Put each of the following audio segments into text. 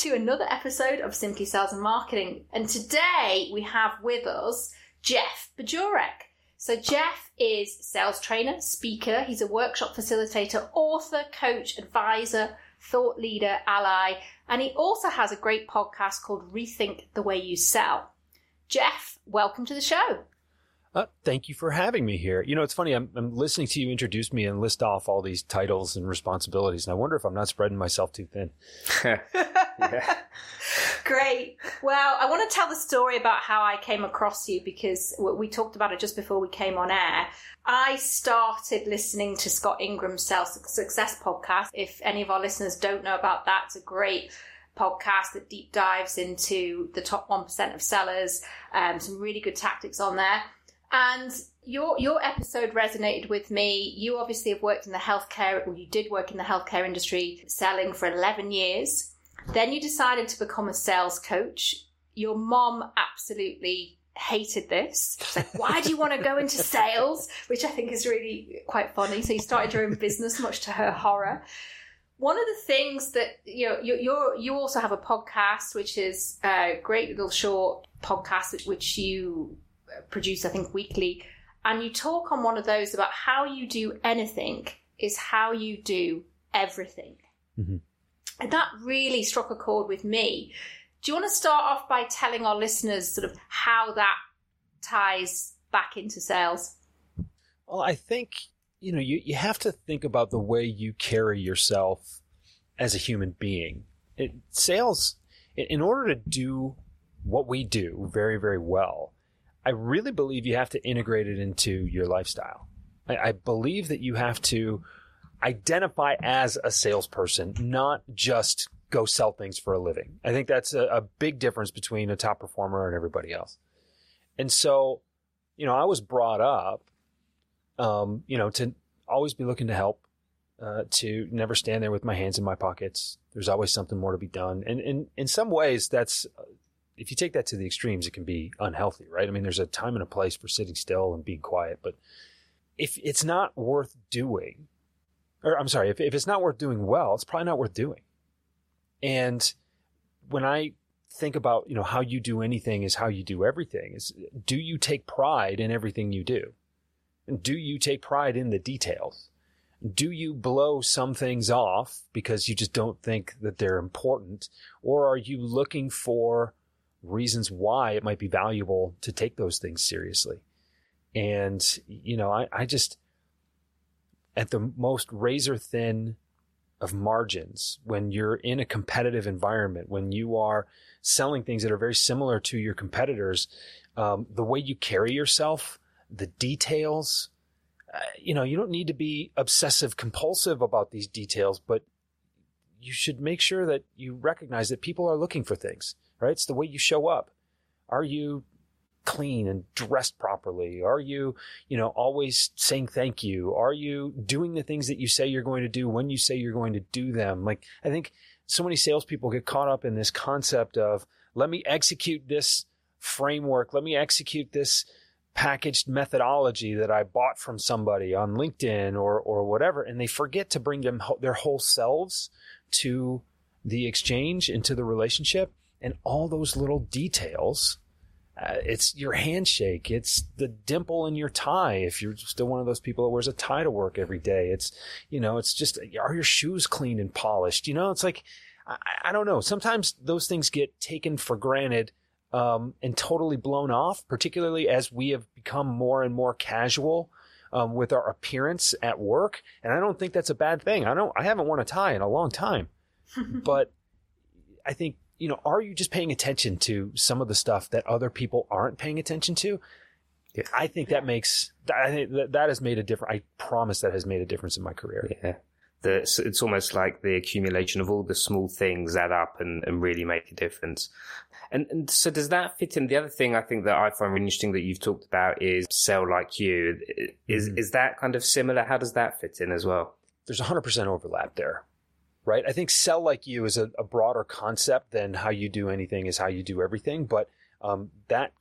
to another episode of Simply Sales and Marketing. And today we have with us Jeff Bajorek. So, Jeff is sales trainer, speaker, he's a workshop facilitator, author, coach, advisor, thought leader, ally, and he also has a great podcast called Rethink the Way You Sell. Jeff, welcome to the show. Uh, thank you for having me here. You know, it's funny. I'm, I'm, listening to you introduce me and list off all these titles and responsibilities, and I wonder if I'm not spreading myself too thin. Great. Well, I want to tell the story about how I came across you because we talked about it just before we came on air. I started listening to Scott Ingram's Sales Success podcast. If any of our listeners don't know about that, it's a great podcast that deep dives into the top 1% of sellers, um, some really good tactics on there. And your your episode resonated with me. You obviously have worked in the healthcare, or you did work in the healthcare industry, selling for eleven years. Then you decided to become a sales coach. Your mom absolutely hated this. It's like, why do you want to go into sales? Which I think is really quite funny. So you started your own business, much to her horror. One of the things that you know, you you you also have a podcast, which is a great little short podcast, which you produce, I think, weekly. And you talk on one of those about how you do anything is how you do everything. Mm-hmm. And that really struck a chord with me. Do you want to start off by telling our listeners sort of how that ties back into sales? Well, I think, you know, you, you have to think about the way you carry yourself as a human being. It, sales, in order to do what we do very, very well, I really believe you have to integrate it into your lifestyle. I, I believe that you have to identify as a salesperson, not just go sell things for a living. I think that's a, a, big difference between a top performer and everybody else. And so, you know, I was brought up, um, you know, to always be looking to help, uh, to never stand there with my hands in my pockets. There's always something more to be done. And, and in some ways, that's if you take that to the extremes, it can be unhealthy, right? I mean, there's a time and a place for sitting still and being quiet, but if it's not worth doing, or I'm sorry, if, if it's not worth doing well, it's probably not worth doing. And when I think about, you know, how you do anything is how you do everything is do you take pride in everything you do? And do you take pride in the details? Do you blow some things off because you just don't think that they're important? Or are you looking for reasons why it might be valuable to take those things seriously. And, you know, I, I just, at the most razor thin of margins, when you're in a competitive environment, when you are selling things that are very similar to your competitors, um, the way you carry yourself, the details, uh, you know, you don't need to be obsessive compulsive about these details, but you should make sure that you recognize that people are looking for things right? It's the way you show up. Are you clean and dressed properly? Are you, you know, always saying thank you? Are you doing the things that you say you're going to do when you say you're going to do them? Like, I think so many salespeople get caught up in this concept of let me execute this framework, let me execute this packaged methodology that I bought from somebody on LinkedIn or or whatever, and they forget to bring them their whole selves to the exchange into the relationship and all those little details. Uh, it's your handshake. It's the dimple in your tie. If you're still one of those people that wears a tie to work every day, it's, you know, it's just, are your shoes clean and polished? You know, it's like, I, I don't know. Sometimes those things get taken for granted, um, and totally blown off, particularly as we have become more and more casual. Um, with our appearance at work, and I don't think that's a bad thing. I don't. I haven't worn a tie in a long time, but I think you know, are you just paying attention to some of the stuff that other people aren't paying attention to? Yeah. I think that makes, I think that, that has made a difference. I promise that has made a difference in my career. Yeah. The, it's almost like the accumulation of all the small things add up and, and really make a difference. And, and so does that fit in? The other thing I think that I find really interesting that you've talked about is sell like you. Is, mm-hmm. is that kind of similar? How does that fit in as well? There's 100% overlap there right? I think sell like you is a, a, broader concept than how you do anything is how you do everything. But um, that,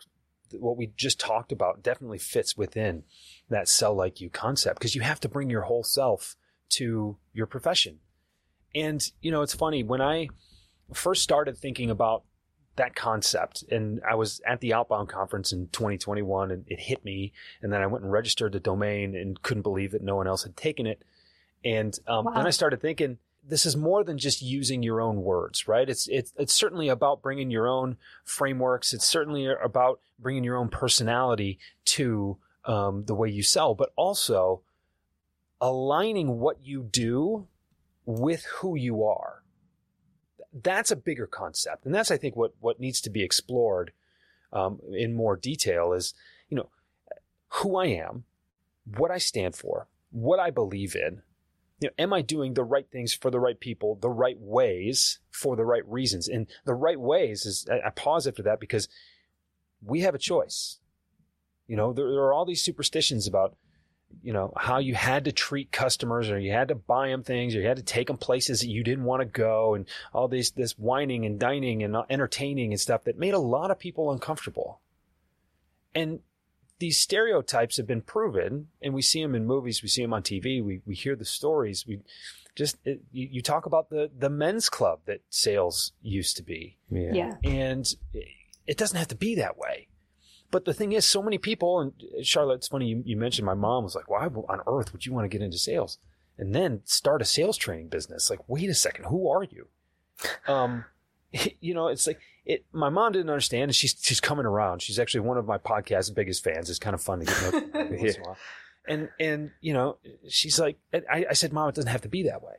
what we just talked about, definitely fits within that sell like you concept because you have to bring your whole self to your profession. And, you know, it's funny when I, first started thinking about that concept, and I was at the Outbound conference in 2021, and it hit me. And then I went and registered the domain, and couldn't believe that no one else had taken it. And um, wow. then I started thinking, this is more than just using your own words, right? It's it's it's certainly about bringing your own frameworks. It's certainly about bringing your own personality to um, the way you sell, but also aligning what you do with who you are that's a bigger concept, and that's I think what what needs to be explored um, in more detail is you know who I am, what I stand for, what I believe in. You know, am I doing the right things for the right people, the right ways for the right reasons? And the right ways is I pause after that because we have a choice. You know, there, there are all these superstitions about you know, how you had to treat customers or you had to buy them things or you had to take them places that you didn't want to go and all this, this wining and dining and entertaining and stuff that made a lot of people uncomfortable. And these stereotypes have been proven and we see them in movies, we see them on TV, we, we hear the stories. We just, it, you, you, talk about the, the men's club that sales used to be. Yeah. yeah. And it doesn't have to be that way. But the thing is, so many people, and Charlotte, it's funny you, you mentioned my mom was like, why on earth would you want to get into sales? And then start a sales training business. Like, wait a second, who are you? Um, you know, it's like it. My mom didn't understand, and she's she's coming around. She's actually one of my podcast's biggest fans. It's kind of fun to get know. yeah. And and you know, she's like, I, I said, Mom, it doesn't have to be that way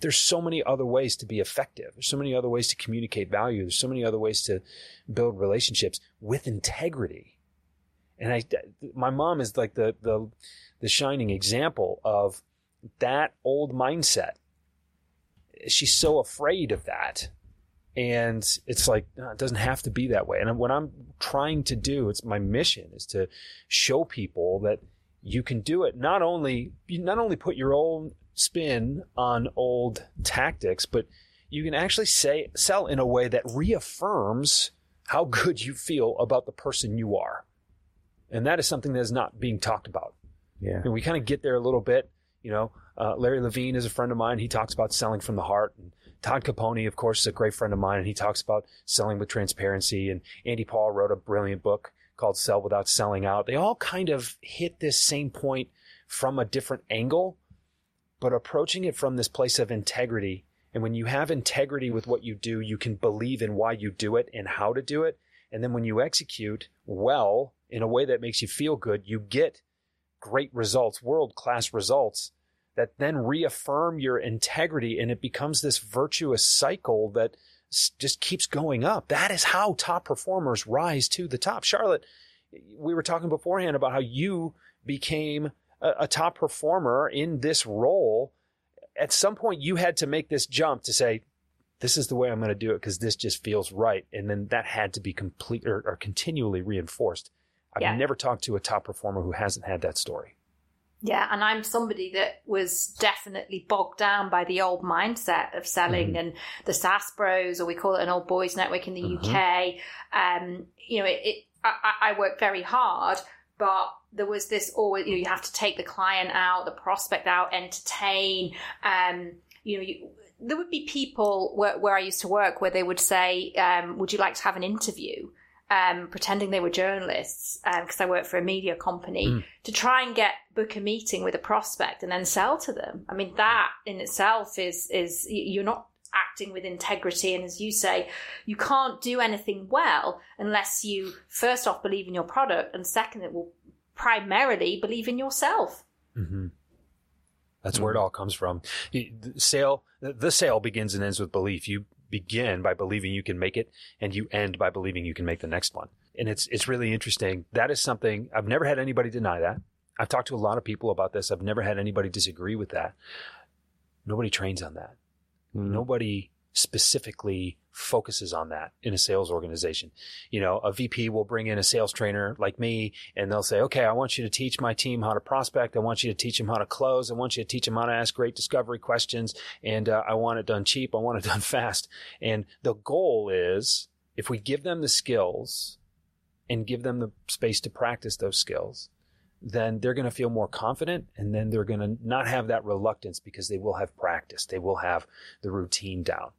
there's so many other ways to be effective. There's so many other ways to communicate value. There's so many other ways to build relationships with integrity. And I, my mom is like the, the, the shining example of that old mindset. She's so afraid of that. And it's like, no, it doesn't have to be that way. And what I'm trying to do, it's my mission is to show people that you can do it. Not only, you not only put your own spin on old tactics, but you can actually say sell in a way that reaffirms how good you feel about the person you are. And that is something that is not being talked about. Yeah. And we kind of get there a little bit. You know, uh, Larry Levine is a friend of mine. He talks about selling from the heart. And Todd Caponi, of course, is a great friend of mine, and he talks about selling with transparency. And Andy Paul wrote a brilliant book called Sell Without Selling Out. They all kind of hit this same point from a different angle, but approaching it from this place of integrity. And when you have integrity with what you do, you can believe in why you do it and how to do it. And then when you execute well in a way that makes you feel good, you get great results, world class results that then reaffirm your integrity and it becomes this virtuous cycle that just keeps going up. That is how top performers rise to the top. Charlotte, we were talking beforehand about how you became a, a top performer in this role, at some point you had to make this jump to say, this is the way I'm going to do it because this just feels right. And then that had to be complete or, or continually reinforced. I've yeah. never talked to a top performer who hasn't had that story. Yeah, and I'm somebody that was definitely bogged down by the old mindset of selling mm-hmm. and the SaaS bros, or we call it an old boys network in the mm-hmm. UK. Um, you know, it, it I, I work very hard, but there was this always you know you have to take the client out the prospect out entertain um you know you, there would be people where, where, I used to work where they would say, um, "Would you like to have an interview?" Um, pretending they were journalists because um, I work for a media company mm. to try and get book a meeting with a prospect and then sell to them. I mean, that in itself is is you're not acting with integrity. And as you say, you can't do anything well unless you first off believe in your product and second, it will primarily believe in yourself. Mm-hmm. That's where it all comes from. The sale, the sale begins and ends with belief. You begin by believing you can make it, and you end by believing you can make the next one. And it's it's really interesting. That is something I've never had anybody deny that. I've talked to a lot of people about this. I've never had anybody disagree with that. Nobody trains on that. Mm-hmm. Nobody specifically focuses on that in a sales organization. You know, a VP will bring in a sales trainer like me and they'll say, okay, I want you to teach my team how to prospect. I want you to teach them how to close. I want you to teach them how to ask great discovery questions. And uh, I want it done cheap. I want it done fast. And the goal is if we give them the skills and give them the space to practice those skills, then they're going to feel more confident and then they're going to not have that reluctance because they will have practice. They will have the routine down.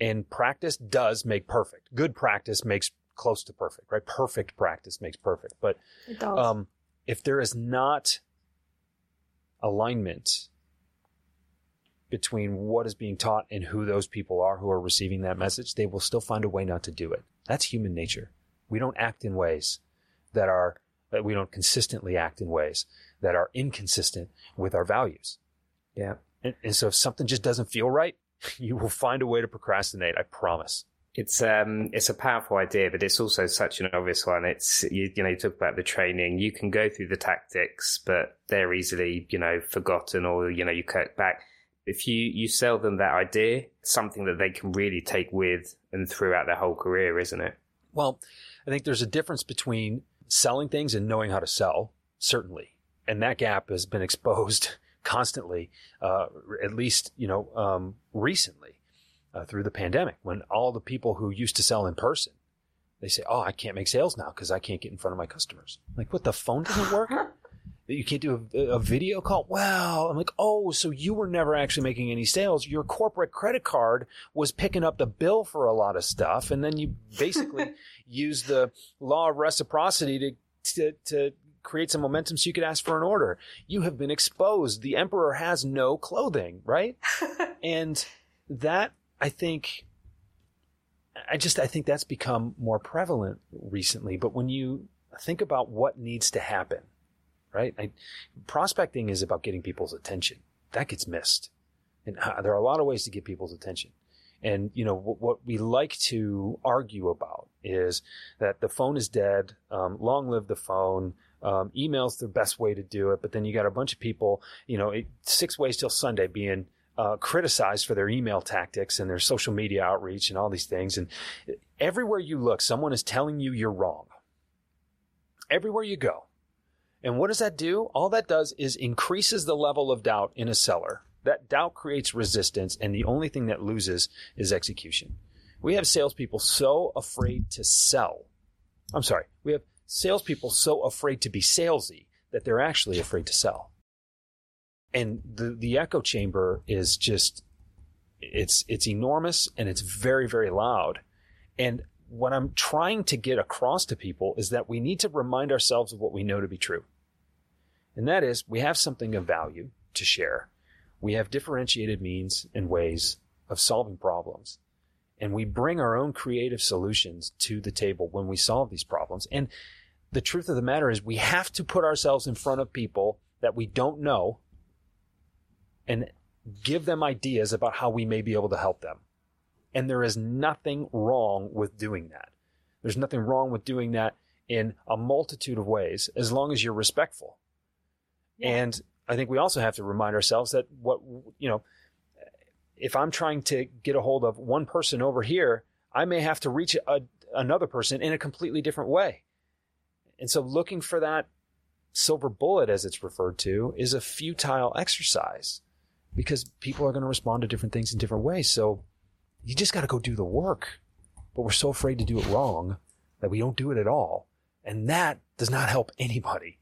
And practice does make perfect. Good practice makes close to perfect, right? Perfect practice makes perfect. But um, if there is not alignment between what is being taught and who those people are who are receiving that message, they will still find a way not to do it. That's human nature. We don't act in ways that are, that we don't consistently act in ways that are inconsistent with our values. Yeah. And, and so if something just doesn't feel right, you will find a way to procrastinate. I promise. It's um it's a powerful idea, but it's also such an obvious one. It's you, you know you talk about the training. You can go through the tactics, but they're easily you know forgotten or you know you cut back. If you you sell them that idea, something that they can really take with and throughout their whole career, isn't it? Well, I think there's a difference between selling things and knowing how to sell, certainly. And that gap has been exposed constantly, uh, at least, you know, um, recently uh, through the pandemic when all the people who used to sell in person, they say, Oh, I can't make sales now because I can't get in front of my customers. Like, what, the phone doesn't work? That you can't do a, a video call. Well, I'm like, oh, so you were never actually making any sales. Your corporate credit card was picking up the bill for a lot of stuff. And then you basically use the law of reciprocity to, to, to create some momentum so you could ask for an order. You have been exposed. The emperor has no clothing, right? and that, I think, I just, I think that's become more prevalent recently. But when you think about what needs to happen, right? I, prospecting is about getting people's attention. That gets missed. And uh, there are a lot of ways to get people's attention. And, you know, what, what we like to argue about is that the phone is dead. Um, long live the phone. Um, email's the best way to do it. But then you got a bunch of people, you know, it, six ways till Sunday being uh, criticized for their email tactics and their social media outreach and all these things. And everywhere you look, someone is telling you you're wrong. Everywhere you go. And what does that do? All that does is increases the level of doubt in a seller. That doubt creates resistance, and the only thing that loses is execution. We have salespeople so afraid to sell. I'm sorry. We have salespeople so afraid to be salesy that they're actually afraid to sell. And the, the echo chamber is just, it's, it's enormous and it's very, very loud. And what I'm trying to get across to people is that we need to remind ourselves of what we know to be true. And that is we have something of value to share. We have differentiated means and ways of solving problems. And we bring our own creative solutions to the table when we solve these problems. And the truth of the matter is we have to put ourselves in front of people that we don't know and give them ideas about how we may be able to help them. And there is nothing wrong with doing that. There's nothing wrong with doing that in a multitude of ways as long as you're respectful. Yeah. And I think we also have to remind ourselves that what, you know, if I'm trying to get a hold of one person over here, I may have to reach a, another person in a completely different way. And so looking for that silver bullet, as it's referred to, is a futile exercise because people are going to respond to different things in different ways. So you just got to go do the work. But we're so afraid to do it wrong that we don't do it at all. And that does not help anybody.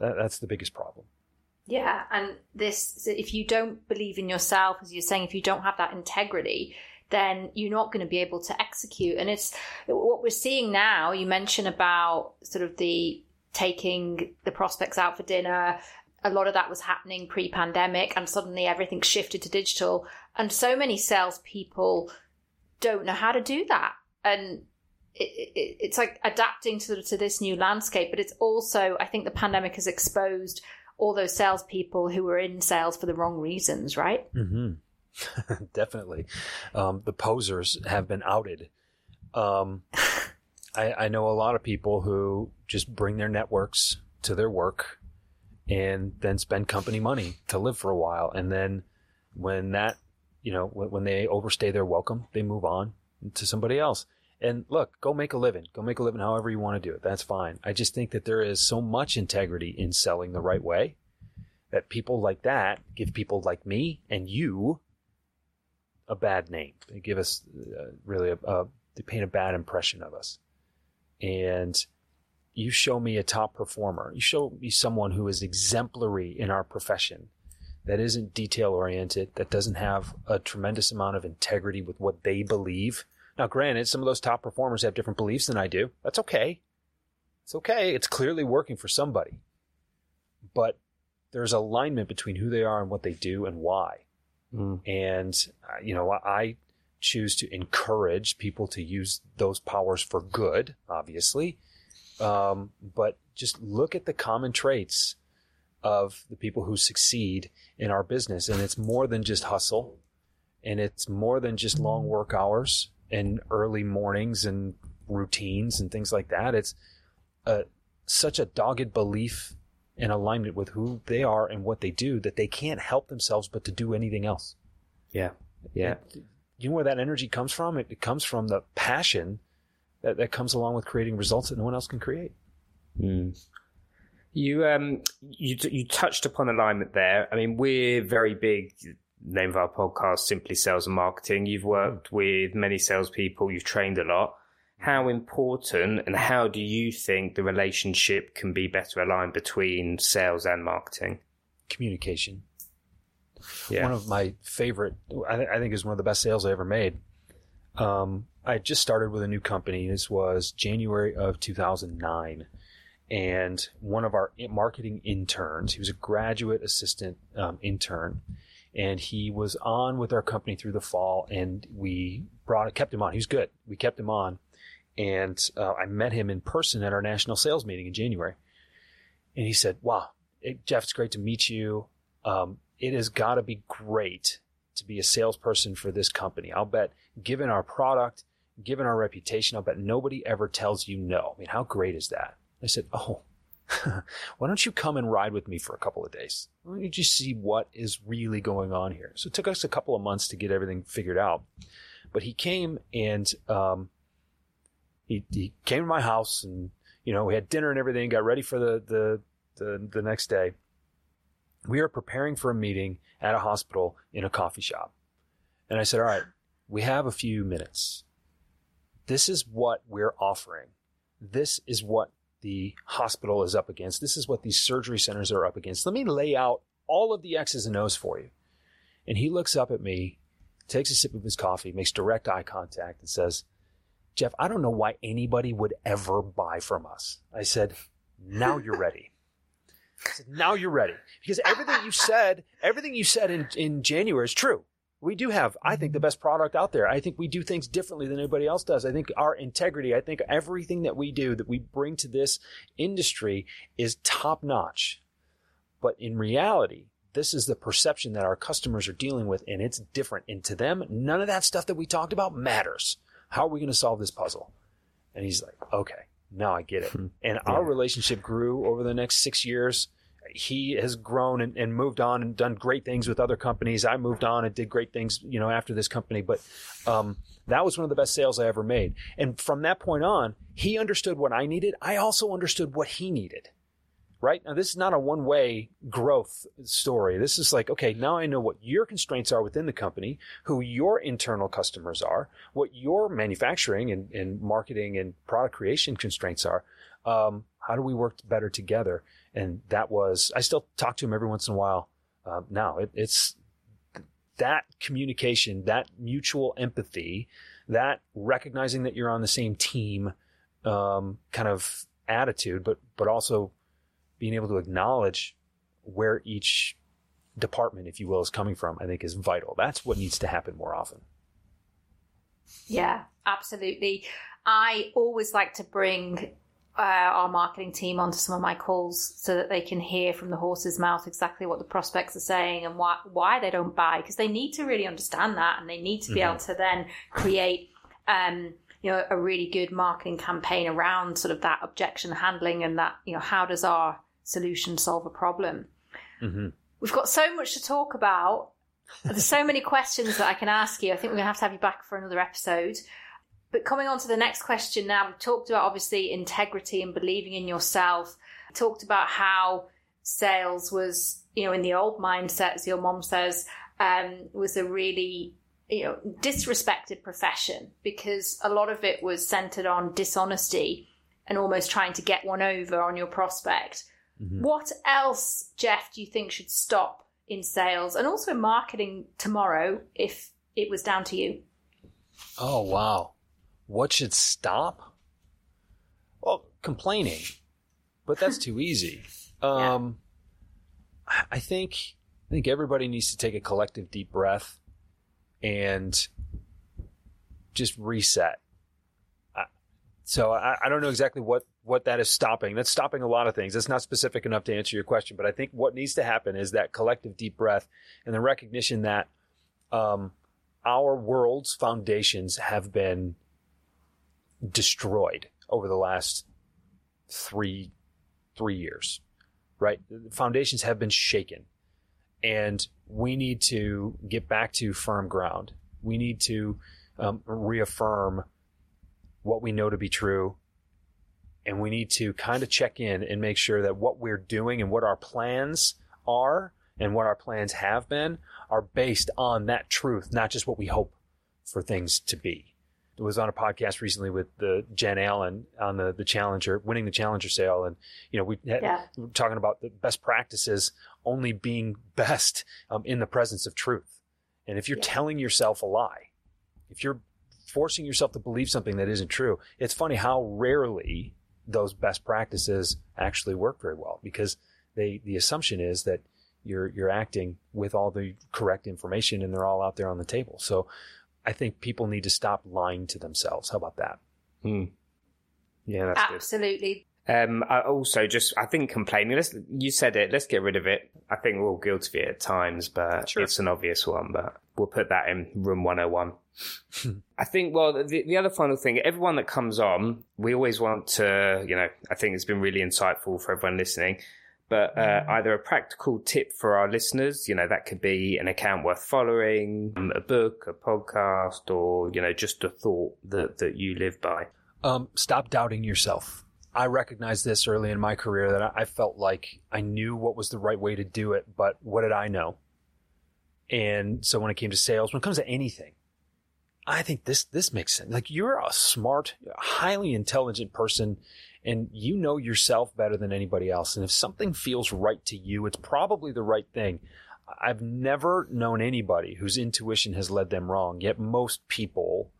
That, that's the biggest problem. Yeah, and this, if you don't believe in yourself, as you're saying, if you don't have that integrity, then you're not going to be able to execute. And it's what we're seeing now. You mentioned about sort of the taking the prospects out for dinner. A lot of that was happening pre pandemic, and suddenly everything shifted to digital. And so many salespeople don't know how to do that. And it, it, it's like adapting to, to this new landscape, but it's also, I think the pandemic has exposed all those salespeople who were in sales for the wrong reasons, right? Mm-hmm. Definitely. Um, the posers have been outed. Um, I, I know a lot of people who just bring their networks to their work and then spend company money to live for a while. And then when that, you know, when, when they overstay their welcome, they move on to somebody else. And look, go make a living. Go make a living however you want to do it. That's fine. I just think that there is so much integrity in selling the right way that people like that give people like me and you a bad name. They give us uh, really a, a, they paint a bad impression of us. And you show me a top performer. You show me someone who is exemplary in our profession that isn't detail oriented, that doesn't have a tremendous amount of integrity with what they believe. Now, granted, some of those top performers have different beliefs than I do. That's okay. It's okay. It's clearly working for somebody. But there's alignment between who they are and what they do and why. Mm. And, uh, you know, I choose to encourage people to use those powers for good, obviously. Um, but just look at the common traits of the people who succeed in our business. And it's more than just hustle. And it's more than just long work hours and early mornings and routines and things like that. It's a, such a dogged belief in alignment with who they are and what they do that they can't help themselves but to do anything else. Yeah. Yeah. And you know where that energy comes from? It, it comes from the passion that, that comes along with creating results that no one else can create. Mm. You um you you touched upon alignment there. I mean, we're very big. Name of our podcast, Simply Sales and Marketing. You've worked with many salespeople. You've trained a lot. How important and how do you think the relationship can be better aligned between sales and marketing? Communication. Yeah. One of my favorite, I, th- I think, is one of the best sales I ever made. Um, I just started with a new company. This was January of 2009 and one of our marketing interns, he was a graduate assistant um, intern, and he was on with our company through the fall, and we brought kept him on. He was good. We kept him on, and uh, I met him in person at our national sales meeting in January, and he said, "Wow, it, Jeff, it's great to meet you. Um, it has got to be great to be a salesperson for this company. I'll bet, given our product." Given our reputation, I'll bet nobody ever tells you no. I mean, how great is that? I said, Oh, why don't you come and ride with me for a couple of days? Why don't you just see what is really going on here? So it took us a couple of months to get everything figured out. But he came and um, he, he came to my house and, you know, we had dinner and everything, got ready for the, the, the, the next day. We are preparing for a meeting at a hospital in a coffee shop. And I said, All right, we have a few minutes. This is what we're offering. This is what the hospital is up against. This is what these surgery centers are up against. Let me lay out all of the X's and O's for you. And he looks up at me, takes a sip of his coffee, makes direct eye contact, and says, Jeff, I don't know why anybody would ever buy from us. I said, now you're ready. I said, now you're ready. Because everything you said, everything you said in, in January is true. We do have, I think, the mm-hmm. best product out there. I think we do things differently than anybody else does. I think our integrity, I think everything that we do, that we bring to this industry is top notch. But in reality, this is the perception that our customers are dealing with, and it's different. And to them, none of that stuff that we talked about matters. How are we going to solve this puzzle? And he's like, okay, now I get it. Hmm. And yeah. our relationship grew over the next six years he has grown and, and, moved on and done great things with other companies. I moved on and did great things, you know, after this company. But um, that was one of the best sales I ever made. And from that point on, he understood what I needed. I also understood what he needed. Right now, this is not a one-way growth story. This is like, okay, now I know what your constraints are within the company, who your internal customers are, what your manufacturing and, and marketing and product creation constraints are. Um, how do we work better together? and that was I still talk to him every once in a while. Uh, now it, it's that communication, that mutual empathy, that recognizing that you're on the same team, um, kind of attitude, but but also being able to acknowledge where each department, if you will, is coming from. I think is vital. That's what needs to happen more often. Yeah, absolutely. I always like to bring uh, our marketing team onto some of my calls so that they can hear from the horse's mouth exactly what the prospects are saying and why why they don't buy because they need to really understand that and they need to be mm-hmm. able to then create um, you know a really good marketing campaign around sort of that objection handling and that you know how does our solution solve a problem mm-hmm. we've got so much to talk about there's so many questions that I can ask you. I think we're gonna have to have you back for another episode. But coming on to the next question now, we've talked about obviously integrity and believing in yourself. talked about how sales was, you know, in the old mindset, as your mom says, um, was a really, you know, disrespected profession because a lot of it was centered on dishonesty and almost trying to get one over on your prospect. Mm-hmm. What else, Jeff, do you think should stop in sales and also in marketing tomorrow if it was down to you? Oh, wow. What should stop? Well, complaining, but that's too easy. Um, yeah. I think I think everybody needs to take a collective deep breath and just reset. So I, I, don't know exactly what, what that is stopping. That's stopping a lot of things. That's not specific enough to answer your question, but I think what needs to happen is that collective deep breath and the recognition that um, our world's foundations have been destroyed over the last three three years. Right, the foundations have been shaken, and we need to get back to firm ground. We need to um, reaffirm what we know to be true. And we need to kind of check in and make sure that what we're doing and what our plans are and what our plans have been are based on that truth, not just what we hope for things to be. It was on a podcast recently with the Jen Allen on the, the Challenger, winning the Challenger sale. And, you know, we, had, yeah. we were talking about the best practices only being best um, in the presence of truth. And if you're yeah. telling yourself a lie, if you're forcing yourself to believe something that isn't true. It's funny how rarely those best practices actually work very well because they the assumption is that you're you're acting with all the correct information and they're all out there on the table. So I think people need to stop lying to themselves. How about that? Hmm. Yeah, that's absolutely. Good. Um, I also just, I think complaining, let's, you said it, let's get rid of it. I think we're all guilty of it at times, but sure. it's an obvious one, but we'll put that in room 101. I think, well, the, the other final thing, everyone that comes on, we always want to, you know, I think it's been really insightful for everyone listening, but uh, mm. either a practical tip for our listeners, you know, that could be an account worth following, um, a book, a podcast, or, you know, just a thought that, that you live by. Um, stop doubting yourself I recognized this early in my career that I felt like I knew what was the right way to do it, but what did I know? And so when it came to sales, when it comes to anything, I think this this makes sense. Like you're a smart, highly intelligent person and you know yourself better than anybody else. And if something feels right to you, it's probably the right thing. I've never known anybody whose intuition has led them wrong. Yet most people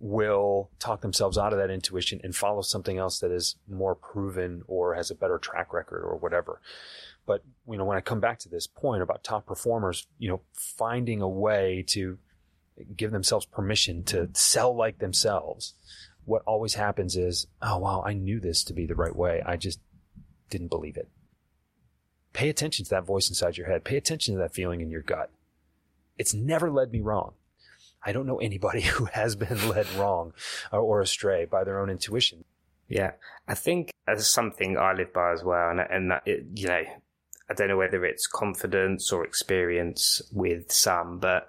will talk themselves out of that intuition and follow something else that is more proven or has a better track record or whatever. But, you know, when I come back to this point about top performers, you know, finding a way to give themselves permission to sell like themselves, what always happens is, oh, wow, I knew this to be the right way. I just didn't believe it. Pay attention to that voice inside your head. Pay attention to that feeling in your gut. It's never led me wrong. I don't know anybody who has been led wrong or astray by their own intuition. Yeah, I think that's something I live by as well, and and that it, you know, I don't know whether it's confidence or experience with some, but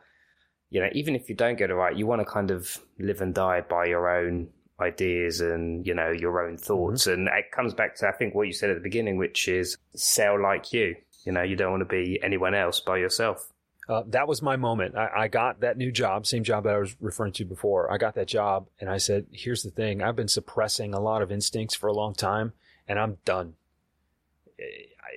you know, even if you don't get it right, you want to kind of live and die by your own ideas and you know your own thoughts, mm-hmm. and it comes back to I think what you said at the beginning, which is sell like you. You know, you don't want to be anyone else by yourself uh, that was my moment. I, I, got that new job, same job that I was referring to before. I got that job and I said, here's the thing. I've been suppressing a lot of instincts for a long time and I'm done.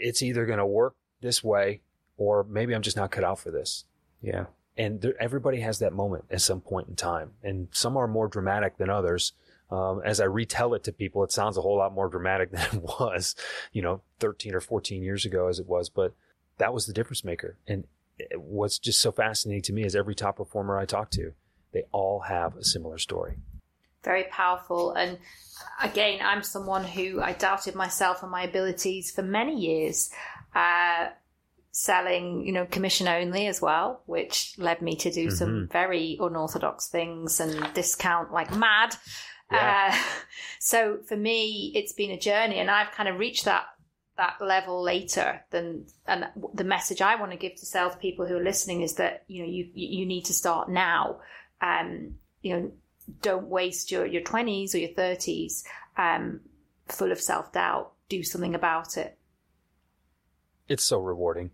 It's either going to work this way or maybe I'm just not cut out for this. Yeah. And there, everybody has that moment at some point in time and some are more dramatic than others. Um, as I retell it to people, it sounds a whole lot more dramatic than it was, you know, 13 or 14 years ago as it was, but that was the difference maker. And what's just so fascinating to me is every top performer I talk to, they all have a similar story. Very powerful. And again, I'm someone who I doubted myself and my abilities for many years. Uh, selling, you know, commission only as well, which led me to do mm-hmm. some very unorthodox things and discount like mad. Yeah. Uh, so for me, it's been a journey and I've kind of reached that that level later than and the message I want to give to salespeople who are listening is that you know you you need to start now. Um, you know, don't waste your your twenties or your thirties um, full of self doubt. Do something about it. It's so rewarding,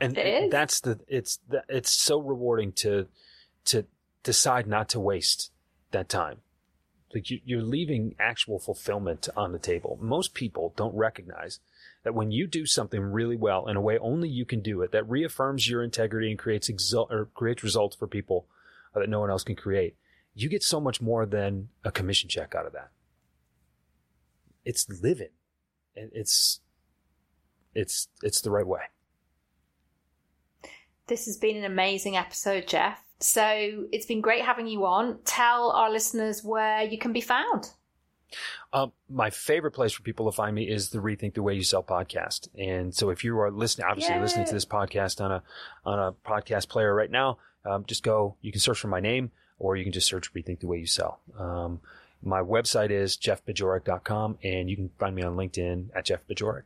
and it that's the it's it's so rewarding to to decide not to waste that time like you, are leaving actual fulfillment on the table. Most people don't recognize that when you do something really well in a way only you can do it, that reaffirms your integrity and creates exult or creates results for people that no one else can create, you get so much more than a commission check out of that. It's living. And it's it's it's the right way. This has been an amazing episode, Jeff. So it's been great having you on. Tell our listeners where you can be found. Um, my favorite place for people to find me is the Rethink the Way You Sell podcast. And so if you are listening, obviously Yay. listening to this podcast on a, on a podcast player right now, um, just go, you can search for my name or you can just search Rethink the Way You Sell. Um, my website is jeffbajorek.com and you can find me on LinkedIn at Jeff Bajorek.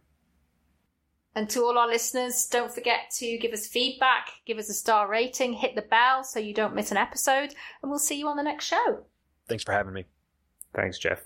And to all our listeners, don't forget to give us feedback, give us a star rating, hit the bell so you don't miss an episode, and we'll see you on the next show. Thanks for having me. Thanks, Jeff.